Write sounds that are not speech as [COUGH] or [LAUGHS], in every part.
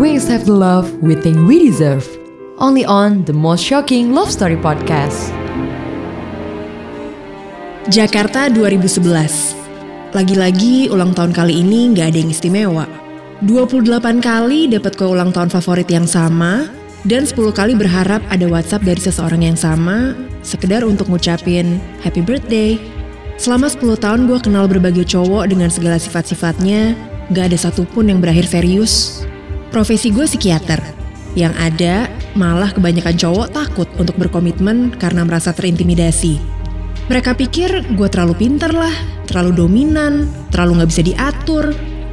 we accept the love we think we deserve. Only on the most shocking love story podcast. Jakarta 2011. Lagi-lagi ulang tahun kali ini nggak ada yang istimewa. 28 kali dapat kue ulang tahun favorit yang sama, dan 10 kali berharap ada WhatsApp dari seseorang yang sama, sekedar untuk ngucapin happy birthday. Selama 10 tahun gue kenal berbagai cowok dengan segala sifat-sifatnya, gak ada satupun yang berakhir serius. Profesi gue psikiater, yang ada malah kebanyakan cowok takut untuk berkomitmen karena merasa terintimidasi. Mereka pikir gue terlalu pinter lah, terlalu dominan, terlalu gak bisa diatur,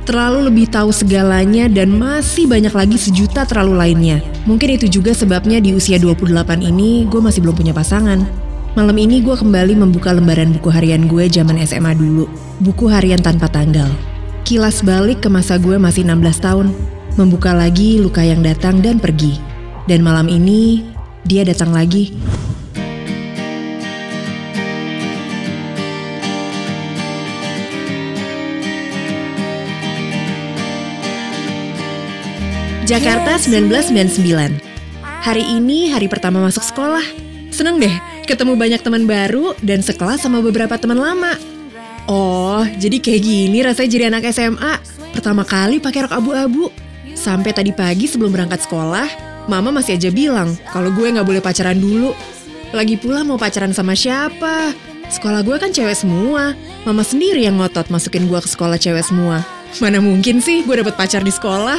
terlalu lebih tahu segalanya dan masih banyak lagi sejuta terlalu lainnya. Mungkin itu juga sebabnya di usia 28 ini gue masih belum punya pasangan. Malam ini gue kembali membuka lembaran buku harian gue zaman SMA dulu. Buku harian tanpa tanggal. Kilas balik ke masa gue masih 16 tahun. Membuka lagi luka yang datang dan pergi. Dan malam ini, dia datang lagi. Jakarta 1999. Hari ini hari pertama masuk sekolah. Seneng deh, ketemu banyak teman baru dan sekelas sama beberapa teman lama. Oh, jadi kayak gini rasanya jadi anak SMA. Pertama kali pakai rok abu-abu. Sampai tadi pagi sebelum berangkat sekolah, mama masih aja bilang kalau gue nggak boleh pacaran dulu. Lagi pula mau pacaran sama siapa? Sekolah gue kan cewek semua. Mama sendiri yang ngotot masukin gue ke sekolah cewek semua. Mana mungkin sih gue dapet pacar di sekolah?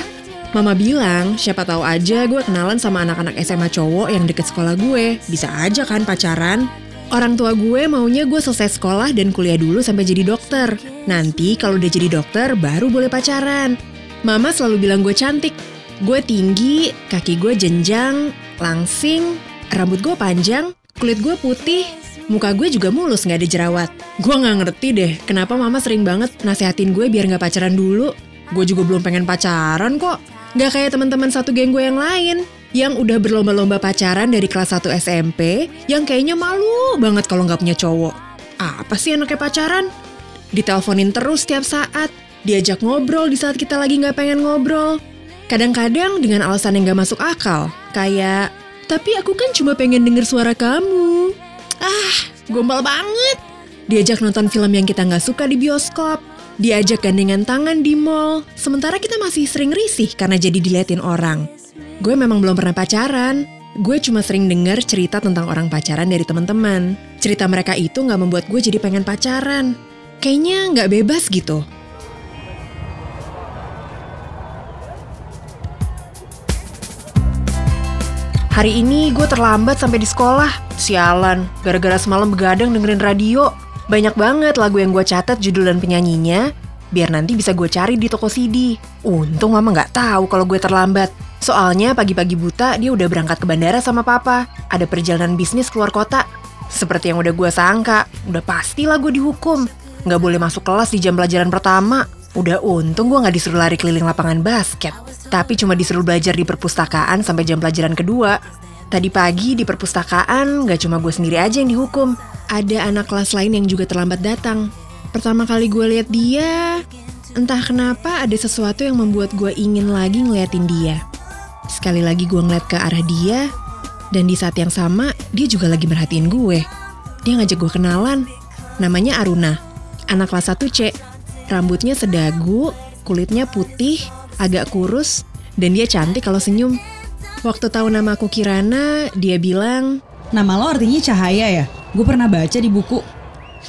Mama bilang, siapa tahu aja gue kenalan sama anak-anak SMA cowok yang deket sekolah gue. Bisa aja kan pacaran? Orang tua gue maunya gue selesai sekolah dan kuliah dulu sampai jadi dokter. Nanti kalau udah jadi dokter baru boleh pacaran. Mama selalu bilang gue cantik. Gue tinggi, kaki gue jenjang, langsing, rambut gue panjang, kulit gue putih, muka gue juga mulus gak ada jerawat. Gue gak ngerti deh kenapa mama sering banget nasehatin gue biar gak pacaran dulu. Gue juga belum pengen pacaran kok. Gak kayak teman-teman satu geng gue yang lain yang udah berlomba-lomba pacaran dari kelas 1 SMP yang kayaknya malu banget kalau nggak punya cowok. Apa sih anaknya pacaran? Diteleponin terus setiap saat, diajak ngobrol di saat kita lagi nggak pengen ngobrol. Kadang-kadang dengan alasan yang gak masuk akal, kayak, tapi aku kan cuma pengen denger suara kamu. Ah, gombal banget. Diajak nonton film yang kita nggak suka di bioskop, diajak gandengan tangan di mall, sementara kita masih sering risih karena jadi diliatin orang. Gue memang belum pernah pacaran, gue cuma sering dengar cerita tentang orang pacaran dari teman-teman. Cerita mereka itu nggak membuat gue jadi pengen pacaran. Kayaknya nggak bebas gitu. Hari ini gue terlambat sampai di sekolah. Sialan, gara-gara semalam begadang dengerin radio. Banyak banget lagu yang gue catat judul dan penyanyinya, biar nanti bisa gue cari di toko CD. Untung mama nggak tahu kalau gue terlambat. Soalnya pagi-pagi buta dia udah berangkat ke bandara sama papa. Ada perjalanan bisnis keluar kota. Seperti yang udah gue sangka, udah pastilah gue dihukum. Nggak boleh masuk kelas di jam pelajaran pertama. Udah untung gue nggak disuruh lari keliling lapangan basket. Tapi cuma disuruh belajar di perpustakaan sampai jam pelajaran kedua. Tadi pagi di perpustakaan, gak cuma gue sendiri aja yang dihukum ada anak kelas lain yang juga terlambat datang. Pertama kali gue lihat dia, entah kenapa ada sesuatu yang membuat gue ingin lagi ngeliatin dia. Sekali lagi gue ngeliat ke arah dia, dan di saat yang sama dia juga lagi merhatiin gue. Dia ngajak gue kenalan. Namanya Aruna, anak kelas 1 C. Rambutnya sedagu, kulitnya putih, agak kurus, dan dia cantik kalau senyum. Waktu tahu nama aku Kirana, dia bilang, Nama lo artinya cahaya ya? Gue pernah baca di buku.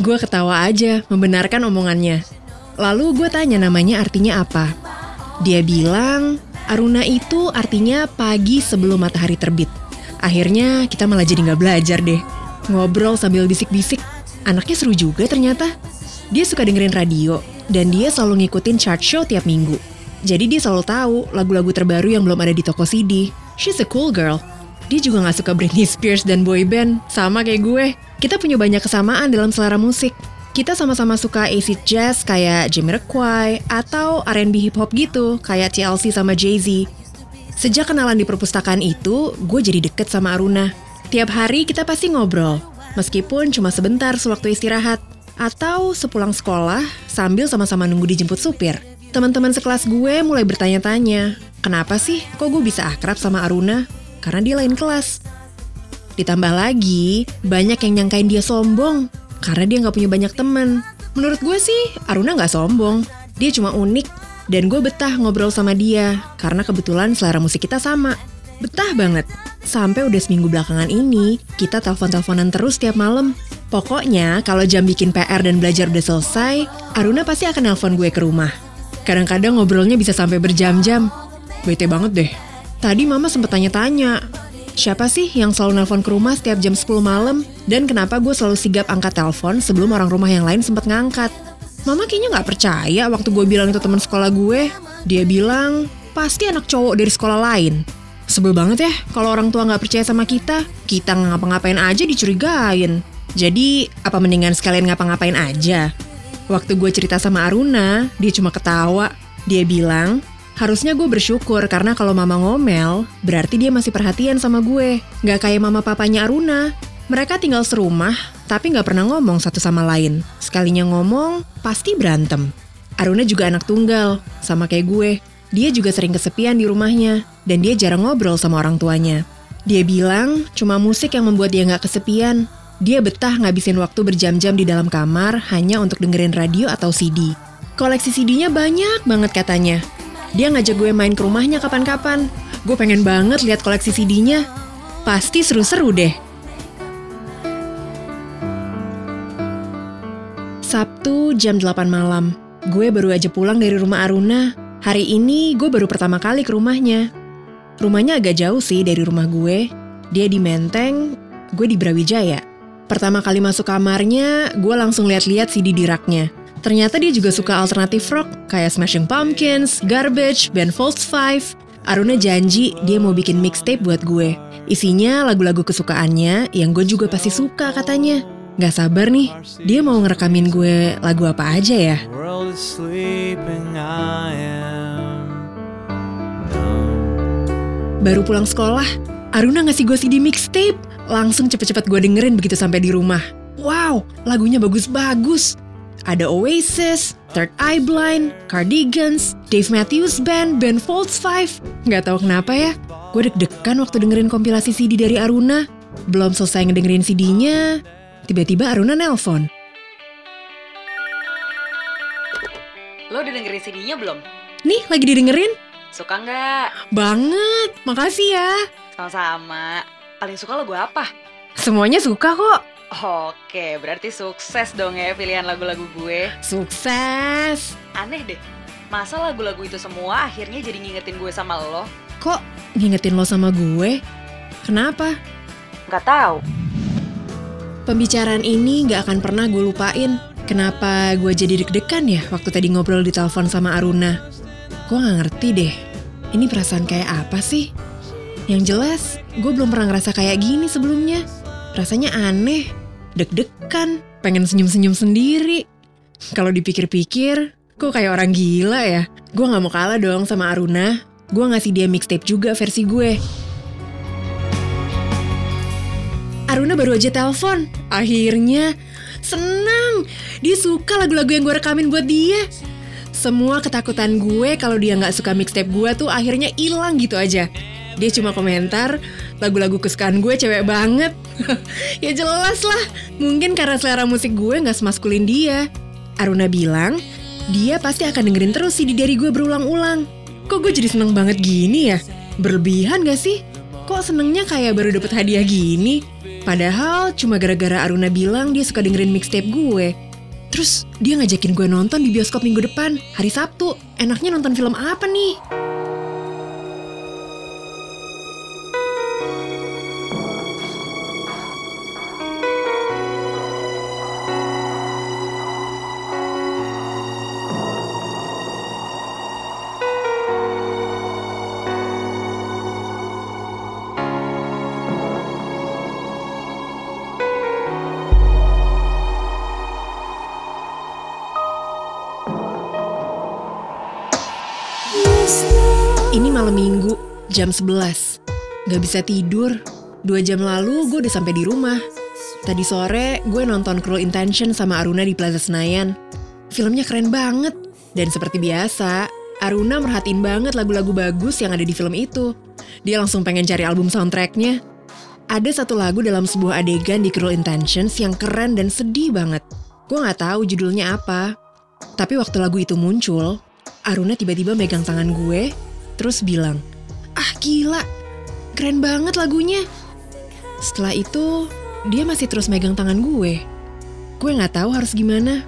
Gue ketawa aja, membenarkan omongannya. Lalu gue tanya namanya artinya apa. Dia bilang, Aruna itu artinya pagi sebelum matahari terbit. Akhirnya kita malah jadi nggak belajar deh. Ngobrol sambil bisik-bisik. Anaknya seru juga ternyata. Dia suka dengerin radio, dan dia selalu ngikutin chart show tiap minggu. Jadi dia selalu tahu lagu-lagu terbaru yang belum ada di toko CD. She's a cool girl. Dia juga gak suka Britney Spears dan boy band, sama kayak gue. Kita punya banyak kesamaan dalam selera musik. Kita sama-sama suka acid jazz kayak Jamiroquai atau R&B hip hop gitu kayak TLC sama Jay-Z. Sejak kenalan di perpustakaan itu, gue jadi deket sama Aruna. Tiap hari kita pasti ngobrol, meskipun cuma sebentar sewaktu istirahat. Atau sepulang sekolah sambil sama-sama nunggu dijemput supir. Teman-teman sekelas gue mulai bertanya-tanya, kenapa sih kok gue bisa akrab sama Aruna? Karena dia lain kelas. Ditambah lagi, banyak yang nyangkain dia sombong karena dia nggak punya banyak teman. Menurut gue sih, Aruna nggak sombong. Dia cuma unik dan gue betah ngobrol sama dia karena kebetulan selera musik kita sama. Betah banget. Sampai udah seminggu belakangan ini, kita telepon-teleponan terus tiap malam. Pokoknya, kalau jam bikin PR dan belajar udah selesai, Aruna pasti akan nelpon gue ke rumah. Kadang-kadang ngobrolnya bisa sampai berjam-jam. Bete banget deh. Tadi mama sempet tanya-tanya, Siapa sih yang selalu nelpon ke rumah setiap jam 10 malam? Dan kenapa gue selalu sigap angkat telepon sebelum orang rumah yang lain sempat ngangkat? Mama kayaknya gak percaya waktu gue bilang itu teman sekolah gue. Dia bilang, pasti anak cowok dari sekolah lain. Sebel banget ya kalau orang tua gak percaya sama kita. Kita ngapa-ngapain aja dicurigain. Jadi, apa mendingan sekalian ngapa-ngapain aja? Waktu gue cerita sama Aruna, dia cuma ketawa. Dia bilang, Harusnya gue bersyukur karena kalau mama ngomel, berarti dia masih perhatian sama gue. Gak kayak mama papanya Aruna. Mereka tinggal serumah, tapi gak pernah ngomong satu sama lain. Sekalinya ngomong, pasti berantem. Aruna juga anak tunggal, sama kayak gue. Dia juga sering kesepian di rumahnya, dan dia jarang ngobrol sama orang tuanya. Dia bilang, cuma musik yang membuat dia gak kesepian. Dia betah ngabisin waktu berjam-jam di dalam kamar hanya untuk dengerin radio atau CD. Koleksi CD-nya banyak banget katanya. Dia ngajak gue main ke rumahnya kapan-kapan. Gue pengen banget lihat koleksi CD-nya. Pasti seru-seru deh. Sabtu jam 8 malam. Gue baru aja pulang dari rumah Aruna. Hari ini gue baru pertama kali ke rumahnya. Rumahnya agak jauh sih dari rumah gue. Dia di Menteng, gue di Brawijaya. Pertama kali masuk kamarnya, gue langsung lihat-lihat CD di raknya. Ternyata dia juga suka alternatif rock, kayak Smashing Pumpkins, Garbage, Band Folds 5. Aruna janji dia mau bikin mixtape buat gue. Isinya lagu-lagu kesukaannya yang gue juga pasti suka katanya. Gak sabar nih, dia mau ngerekamin gue lagu apa aja ya. Baru pulang sekolah, Aruna ngasih gue CD mixtape. Langsung cepet-cepet gue dengerin begitu sampai di rumah. Wow, lagunya bagus-bagus. Ada Oasis, Third Eye Blind, Cardigans, Dave Matthews Band, Band Folds 5. Nggak tahu kenapa ya, gue deg-degan waktu dengerin kompilasi CD dari Aruna. Belum selesai ngedengerin CD-nya, tiba-tiba Aruna nelpon. Lo udah dengerin CD-nya belum? Nih, lagi didengerin? Suka nggak? Banget, makasih ya. Sama-sama. Paling suka lagu apa? Semuanya suka kok. Oke, berarti sukses dong ya pilihan lagu-lagu gue. Sukses. Aneh deh, masa lagu-lagu itu semua akhirnya jadi ngingetin gue sama lo? Kok ngingetin lo sama gue? Kenapa? Gak tahu. Pembicaraan ini gak akan pernah gue lupain. Kenapa gue jadi deg-degan ya waktu tadi ngobrol di telepon sama Aruna? Gue gak ngerti deh. Ini perasaan kayak apa sih? Yang jelas, gue belum pernah ngerasa kayak gini sebelumnya. Rasanya aneh, deg-degan, pengen senyum-senyum sendiri. Kalau dipikir-pikir, kok kayak orang gila ya? Gue gak mau kalah dong sama Aruna. Gue ngasih dia mixtape juga versi gue. Aruna baru aja telepon. Akhirnya, senang. Dia suka lagu-lagu yang gue rekamin buat dia. Semua ketakutan gue kalau dia nggak suka mixtape gue tuh akhirnya hilang gitu aja. Dia cuma komentar, lagu-lagu kesukaan gue cewek banget. [LAUGHS] ya jelas lah, mungkin karena selera musik gue nggak semaskulin dia. Aruna bilang, dia pasti akan dengerin terus CD dari gue berulang-ulang. Kok gue jadi seneng banget gini ya? Berlebihan gak sih? Kok senengnya kayak baru dapet hadiah gini? Padahal cuma gara-gara Aruna bilang dia suka dengerin mixtape gue. Terus dia ngajakin gue nonton di bioskop minggu depan, hari Sabtu. Enaknya nonton film apa nih? Jam 11. Gak bisa tidur. Dua jam lalu gue udah sampai di rumah. Tadi sore gue nonton Cruel Intention sama Aruna di Plaza Senayan. Filmnya keren banget. Dan seperti biasa, Aruna merhatiin banget lagu-lagu bagus yang ada di film itu. Dia langsung pengen cari album soundtracknya. Ada satu lagu dalam sebuah adegan di Cruel Intentions yang keren dan sedih banget. Gue gak tahu judulnya apa. Tapi waktu lagu itu muncul, Aruna tiba-tiba megang tangan gue, terus bilang, Ah gila, keren banget lagunya. Setelah itu, dia masih terus megang tangan gue. Gue gak tahu harus gimana.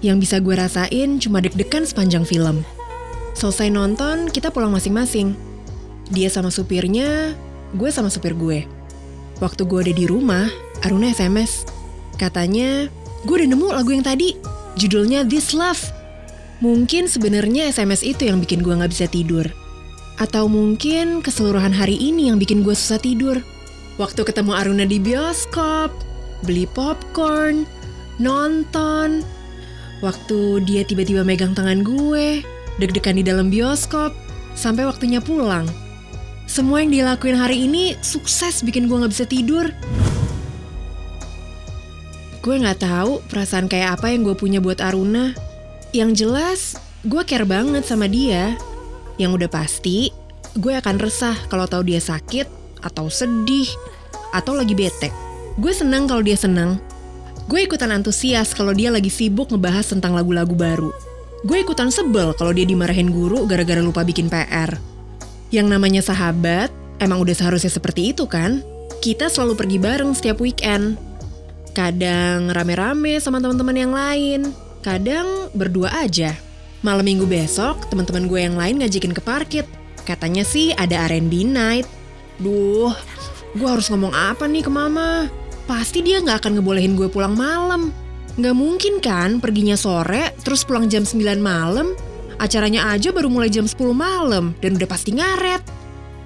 Yang bisa gue rasain cuma deg-degan sepanjang film. Selesai nonton, kita pulang masing-masing. Dia sama supirnya, gue sama supir gue. Waktu gue ada di rumah, Aruna SMS. Katanya, gue udah nemu lagu yang tadi. Judulnya This Love. Mungkin sebenarnya SMS itu yang bikin gue gak bisa tidur. Atau mungkin keseluruhan hari ini yang bikin gue susah tidur. Waktu ketemu Aruna di bioskop, beli popcorn, nonton. Waktu dia tiba-tiba megang tangan gue, deg-degan di dalam bioskop, sampai waktunya pulang. Semua yang dilakuin hari ini sukses bikin gue gak bisa tidur. Gue gak tahu perasaan kayak apa yang gue punya buat Aruna. Yang jelas, gue care banget sama dia. Yang udah pasti, gue akan resah kalau tahu dia sakit, atau sedih, atau lagi bete. Gue senang kalau dia senang. Gue ikutan antusias kalau dia lagi sibuk ngebahas tentang lagu-lagu baru. Gue ikutan sebel kalau dia dimarahin guru gara-gara lupa bikin PR. Yang namanya sahabat, emang udah seharusnya seperti itu kan? Kita selalu pergi bareng setiap weekend. Kadang rame-rame sama teman-teman yang lain, kadang berdua aja. Malam minggu besok, teman-teman gue yang lain ngajakin ke parkit. Katanya sih ada R&B night. Duh, gue harus ngomong apa nih ke mama? Pasti dia nggak akan ngebolehin gue pulang malam. Nggak mungkin kan perginya sore, terus pulang jam 9 malam. Acaranya aja baru mulai jam 10 malam, dan udah pasti ngaret.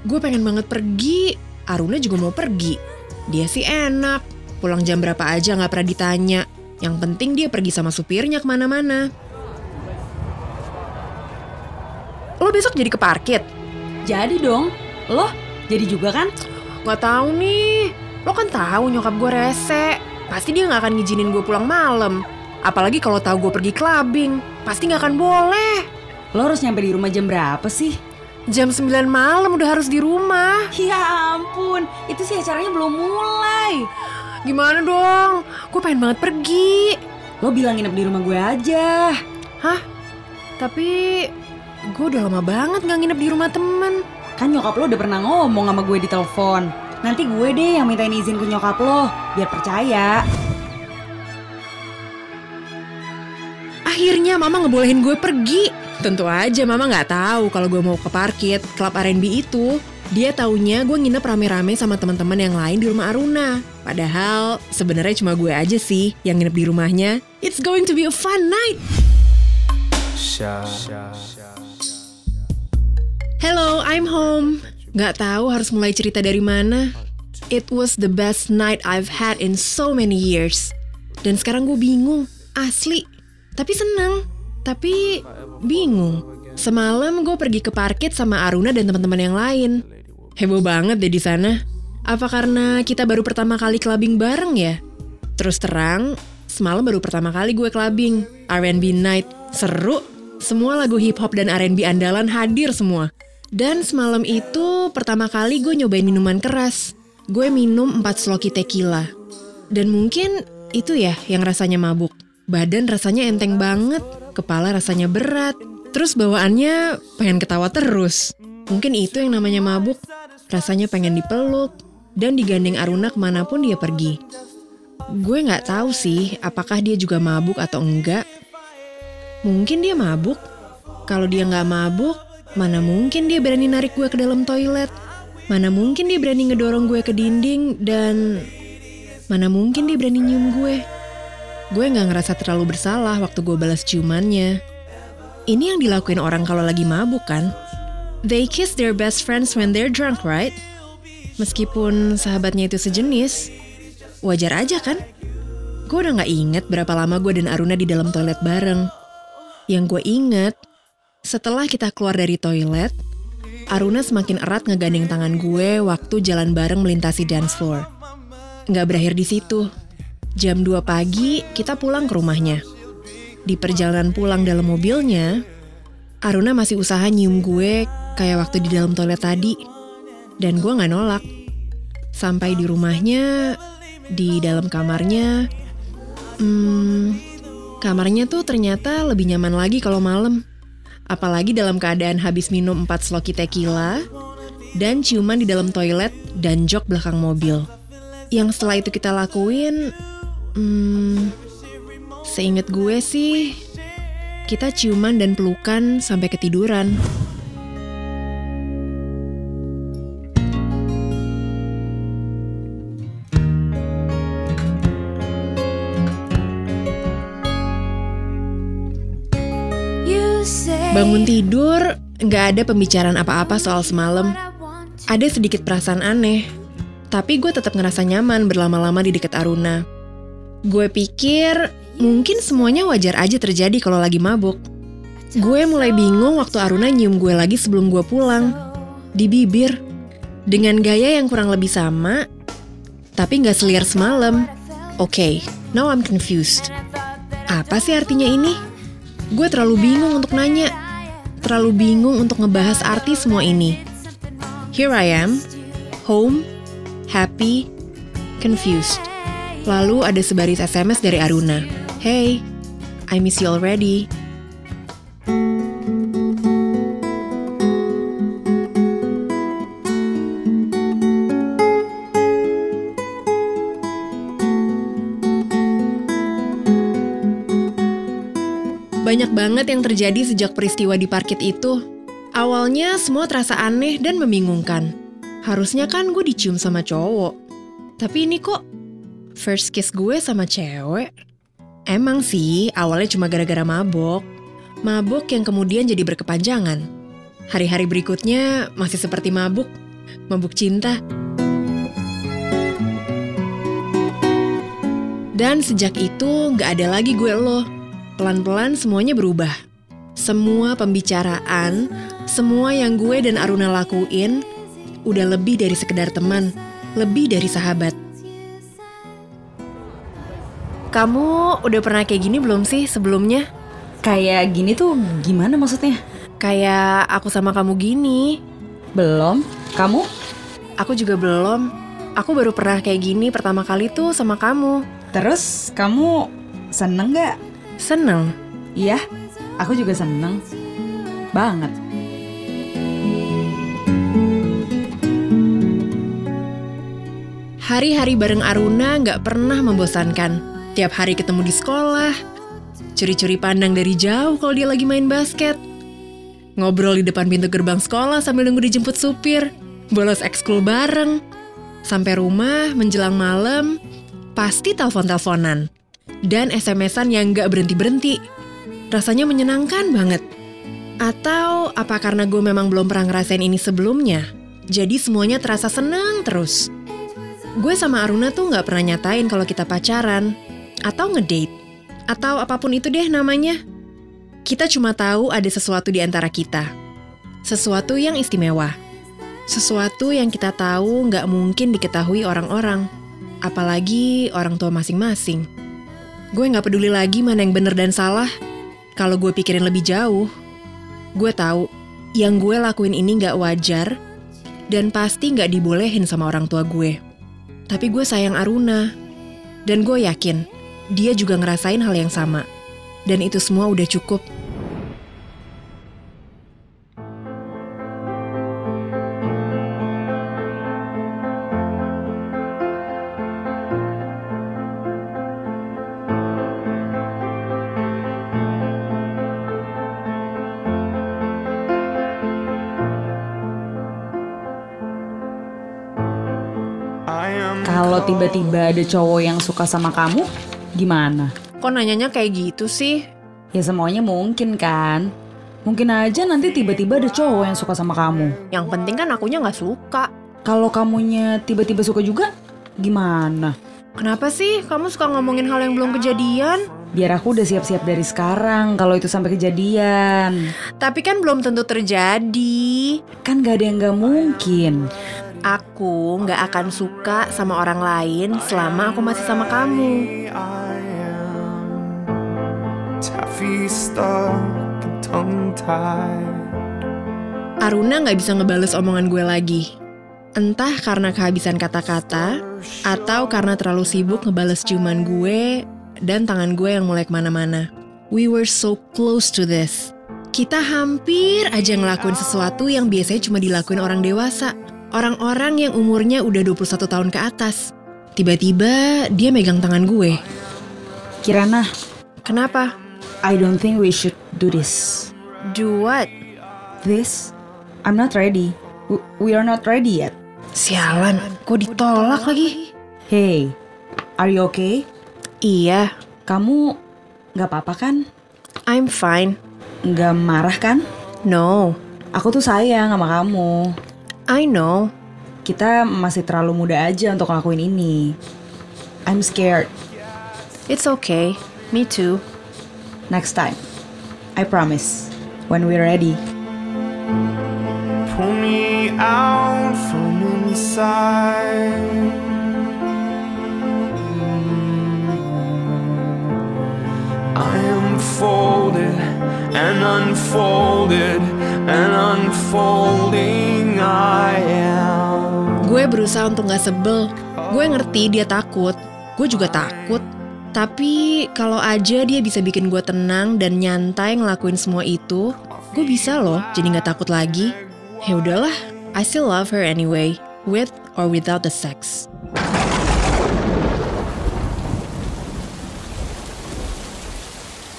Gue pengen banget pergi, Aruna juga mau pergi. Dia sih enak, pulang jam berapa aja nggak pernah ditanya. Yang penting dia pergi sama supirnya ke mana-mana. Lo besok jadi ke parkit? Jadi dong, lo jadi juga kan? Gak tahu nih. Lo kan tahu nyokap gue rese. Pasti dia nggak akan ngizinin gue pulang malam. Apalagi kalau tahu gue pergi clubbing. Pasti nggak akan boleh. Lo harus nyampe di rumah jam berapa sih? Jam 9 malam udah harus di rumah. Ya ampun, itu sih acaranya belum mulai. Gimana dong? Gue pengen banget pergi. Lo bilang nginep di rumah gue aja. Hah? Tapi gue udah lama banget gak nginep di rumah temen. Kan nyokap lo udah pernah ngomong sama gue di telepon. Nanti gue deh yang mintain izin ke nyokap lo, biar percaya. Akhirnya mama ngebolehin gue pergi. Tentu aja mama nggak tahu kalau gue mau ke parkit klub R&B itu. Dia taunya gue nginep rame-rame sama teman-teman yang lain di rumah Aruna. Padahal sebenarnya cuma gue aja sih yang nginep di rumahnya. It's going to be a fun night. Hello, I'm home. Gak tahu harus mulai cerita dari mana. It was the best night I've had in so many years. Dan sekarang gue bingung, asli. Tapi seneng, tapi bingung. Semalam gue pergi ke parkit sama Aruna dan teman-teman yang lain. Heboh banget deh di sana. Apa karena kita baru pertama kali clubbing bareng ya? Terus terang, semalam baru pertama kali gue clubbing. R&B night, seru. Semua lagu hip hop dan R&B andalan hadir semua. Dan semalam itu pertama kali gue nyobain minuman keras. Gue minum 4 sloki tequila. Dan mungkin itu ya yang rasanya mabuk. Badan rasanya enteng banget, kepala rasanya berat. Terus bawaannya pengen ketawa terus. Mungkin itu yang namanya mabuk. Rasanya pengen dipeluk dan digandeng Aruna ke mana pun dia pergi. Gue nggak tahu sih apakah dia juga mabuk atau enggak. Mungkin dia mabuk. Kalau dia nggak mabuk, mana mungkin dia berani narik gue ke dalam toilet. Mana mungkin dia berani ngedorong gue ke dinding dan mana mungkin dia berani nyium gue. Gue nggak ngerasa terlalu bersalah waktu gue balas ciumannya. Ini yang dilakuin orang kalau lagi mabuk kan? They kiss their best friends when they're drunk, right? Meskipun sahabatnya itu sejenis, wajar aja kan? Gue udah gak inget berapa lama gue dan Aruna di dalam toilet bareng. Yang gue inget, setelah kita keluar dari toilet, Aruna semakin erat ngegandeng tangan gue waktu jalan bareng melintasi dance floor. Gak berakhir di situ. Jam 2 pagi, kita pulang ke rumahnya. Di perjalanan pulang dalam mobilnya, Aruna masih usaha nyium gue kayak waktu di dalam toilet tadi. Dan gue gak nolak. Sampai di rumahnya, di dalam kamarnya, hmm, kamarnya tuh ternyata lebih nyaman lagi kalau malam. Apalagi dalam keadaan habis minum 4 sloki tequila, dan ciuman di dalam toilet dan jok belakang mobil. Yang setelah itu kita lakuin, hmm, seinget gue sih, kita ciuman dan pelukan sampai ketiduran. Bangun tidur, nggak ada pembicaraan apa-apa soal semalam. Ada sedikit perasaan aneh, tapi gue tetap ngerasa nyaman berlama-lama di dekat Aruna. Gue pikir mungkin semuanya wajar aja terjadi kalau lagi mabuk. Gue mulai bingung waktu Aruna nyium gue lagi sebelum gue pulang. Di bibir. Dengan gaya yang kurang lebih sama, tapi nggak seliar semalam. Oke, okay, now I'm confused. Apa sih artinya ini? Gue terlalu bingung untuk nanya. Terlalu bingung untuk ngebahas arti semua ini. Here I am, home, happy, confused. Lalu ada sebaris SMS dari Aruna. Hey, I miss you already. Banyak banget yang terjadi sejak peristiwa di parkit itu. Awalnya semua terasa aneh dan membingungkan. Harusnya kan gue dicium sama cowok. Tapi ini kok first kiss gue sama cewek? Emang sih awalnya cuma gara-gara mabok. Mabok yang kemudian jadi berkepanjangan. Hari-hari berikutnya masih seperti mabuk. Mabuk cinta. Dan sejak itu gak ada lagi gue lo Pelan-pelan semuanya berubah. Semua pembicaraan, semua yang gue dan Aruna lakuin, udah lebih dari sekedar teman, lebih dari sahabat. Kamu udah pernah kayak gini belum sih sebelumnya? Kayak gini tuh gimana maksudnya? Kayak aku sama kamu gini. Belum. Kamu? Aku juga belum. Aku baru pernah kayak gini pertama kali tuh sama kamu. Terus kamu seneng gak? Seneng? Iya, aku juga seneng. Banget. Hari-hari bareng Aruna nggak pernah membosankan. Tiap hari ketemu di sekolah, curi-curi pandang dari jauh kalau dia lagi main basket. Ngobrol di depan pintu gerbang sekolah sambil nunggu dijemput supir. Bolos ekskul bareng. Sampai rumah menjelang malam, pasti telepon-teleponan dan SMS-an yang gak berhenti-berhenti. Rasanya menyenangkan banget. Atau apa karena gue memang belum pernah ngerasain ini sebelumnya, jadi semuanya terasa senang terus. Gue sama Aruna tuh gak pernah nyatain kalau kita pacaran, atau ngedate, atau apa pun itu deh namanya. Kita cuma tahu ada sesuatu di antara kita. Sesuatu yang istimewa. Sesuatu yang kita tahu gak mungkin diketahui orang-orang. Apalagi orang tua masing-masing. Gue gak peduli lagi mana yang bener dan salah. Kalau gue pikirin lebih jauh, gue tahu yang gue lakuin ini gak wajar dan pasti gak dibolehin sama orang tua gue. Tapi gue sayang Aruna. Dan gue yakin dia juga ngerasain hal yang sama. Dan itu semua udah cukup. Kalau tiba-tiba ada cowok yang suka sama kamu, gimana? Kok nanyanya kayak gitu sih? Ya semuanya mungkin kan. Mungkin aja nanti tiba-tiba ada cowok yang suka sama kamu. Yang penting kan akunya gak suka. Kalau kamunya tiba-tiba suka juga, gimana? Kenapa sih kamu suka ngomongin hal yang belum kejadian? Biar aku udah siap-siap dari sekarang kalau itu sampai kejadian. Tapi kan belum tentu terjadi. Kan gak ada yang gak mungkin. Aku gak akan suka sama orang lain selama aku masih sama kamu. Aruna nggak bisa ngebales omongan gue lagi. Entah karena kehabisan kata-kata, atau karena terlalu sibuk ngebales ciuman gue dan tangan gue yang mulai ke mana-mana. We were so close to this. Kita hampir aja ngelakuin sesuatu yang biasanya cuma dilakuin orang dewasa. Orang-orang yang umurnya udah 21 tahun ke atas. Tiba-tiba dia megang tangan gue. Kirana, Kenapa? I don't think we should do this. Do what? This, I'm not ready. We are not ready yet. Sialan, kok ditolak lagi? Hey, are you okay? Iya, Kamu nggak apa-apa kan? I'm fine. Nggak marah kan? No, Aku tuh sayang sama kamu. I know. Kita masih terlalu muda aja untuk ngelakuin ini. I'm scared. It's okay. Me too. Next time. I promise. When we're ready. Pull me out from inside. I am folded and unfolded and unfolding. Gue berusaha untuk gak sebel. Gue ngerti dia takut. Gue juga takut. Tapi kalau aja dia bisa bikin gue tenang dan nyantai ngelakuin semua itu, gue bisa loh jadi gak takut lagi. Ya udahlah, I still love her anyway, with or without the sex.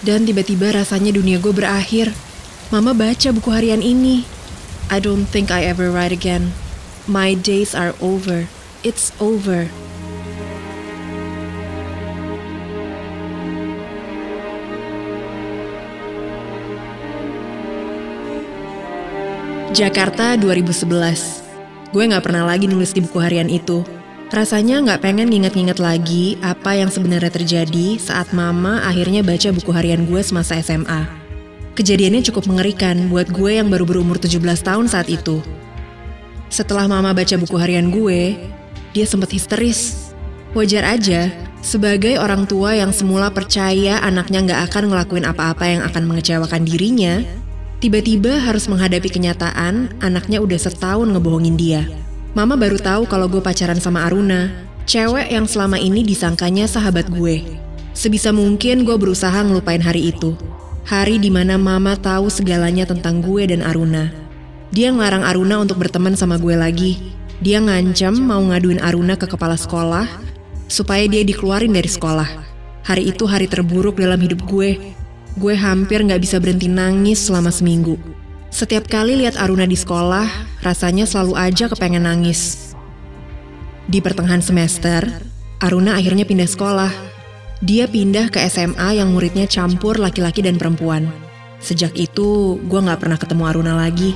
Dan tiba-tiba rasanya dunia gue berakhir. Mama baca buku harian ini. I don't think I ever write again. My days are over. It's over. Jakarta 2011. Gue gak pernah lagi nulis di buku harian itu. Rasanya gak pengen nginget-nginget lagi apa yang sebenarnya terjadi saat mama akhirnya baca buku harian gue semasa SMA. Kejadiannya cukup mengerikan buat gue yang baru berumur 17 tahun saat itu. Setelah mama baca buku harian gue, dia sempat histeris. Wajar aja, sebagai orang tua yang semula percaya anaknya nggak akan ngelakuin apa-apa yang akan mengecewakan dirinya, tiba-tiba harus menghadapi kenyataan anaknya udah setahun ngebohongin dia. Mama baru tahu kalau gue pacaran sama Aruna, cewek yang selama ini disangkanya sahabat gue. Sebisa mungkin gue berusaha ngelupain hari itu. Hari di mana mama tahu segalanya tentang gue dan Aruna. Dia ngelarang Aruna untuk berteman sama gue lagi. Dia ngancam mau ngaduin Aruna ke kepala sekolah supaya dia dikeluarin dari sekolah. Hari itu hari terburuk dalam hidup gue. Gue hampir nggak bisa berhenti nangis selama seminggu. Setiap kali lihat Aruna di sekolah, rasanya selalu aja kepengen nangis. Di pertengahan semester, Aruna akhirnya pindah sekolah. Dia pindah ke SMA yang muridnya campur laki-laki dan perempuan. Sejak itu, gue gak pernah ketemu Aruna lagi.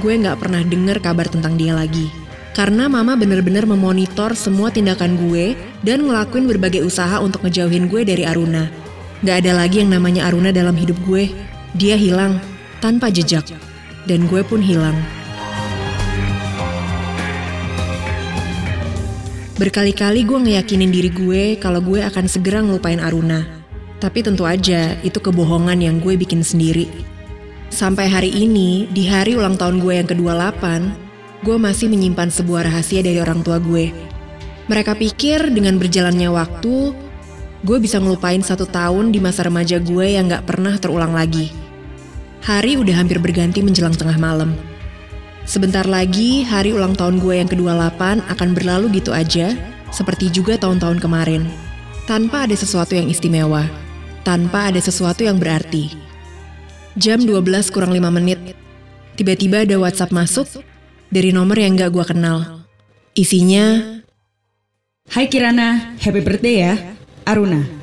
Gue gak pernah denger kabar tentang dia lagi. Karena mama bener-bener memonitor semua tindakan gue dan ngelakuin berbagai usaha untuk ngejauhin gue dari Aruna. Gak ada lagi yang namanya Aruna dalam hidup gue. Dia hilang, tanpa jejak. Dan gue pun hilang. Berkali-kali gue ngeyakinin diri gue kalau gue akan segera ngelupain Aruna. Tapi tentu aja itu kebohongan yang gue bikin sendiri. Sampai hari ini, di hari ulang tahun gue yang ke-28, gue masih menyimpan sebuah rahasia dari orang tua gue. Mereka pikir dengan berjalannya waktu, gue bisa ngelupain satu tahun di masa remaja gue yang gak pernah terulang lagi. Hari udah hampir berganti menjelang tengah malam. Sebentar lagi, hari ulang tahun gue yang ke-28 akan berlalu gitu aja, seperti juga tahun-tahun kemarin. Tanpa ada sesuatu yang istimewa, tanpa ada sesuatu yang berarti. Jam 12 kurang 5 menit, tiba-tiba ada WhatsApp masuk dari nomor yang gak gue kenal. Isinya, Hai Kirana, happy birthday ya. Aruna.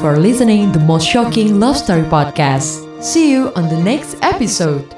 for listening the most shocking love story podcast. See you on the next episode.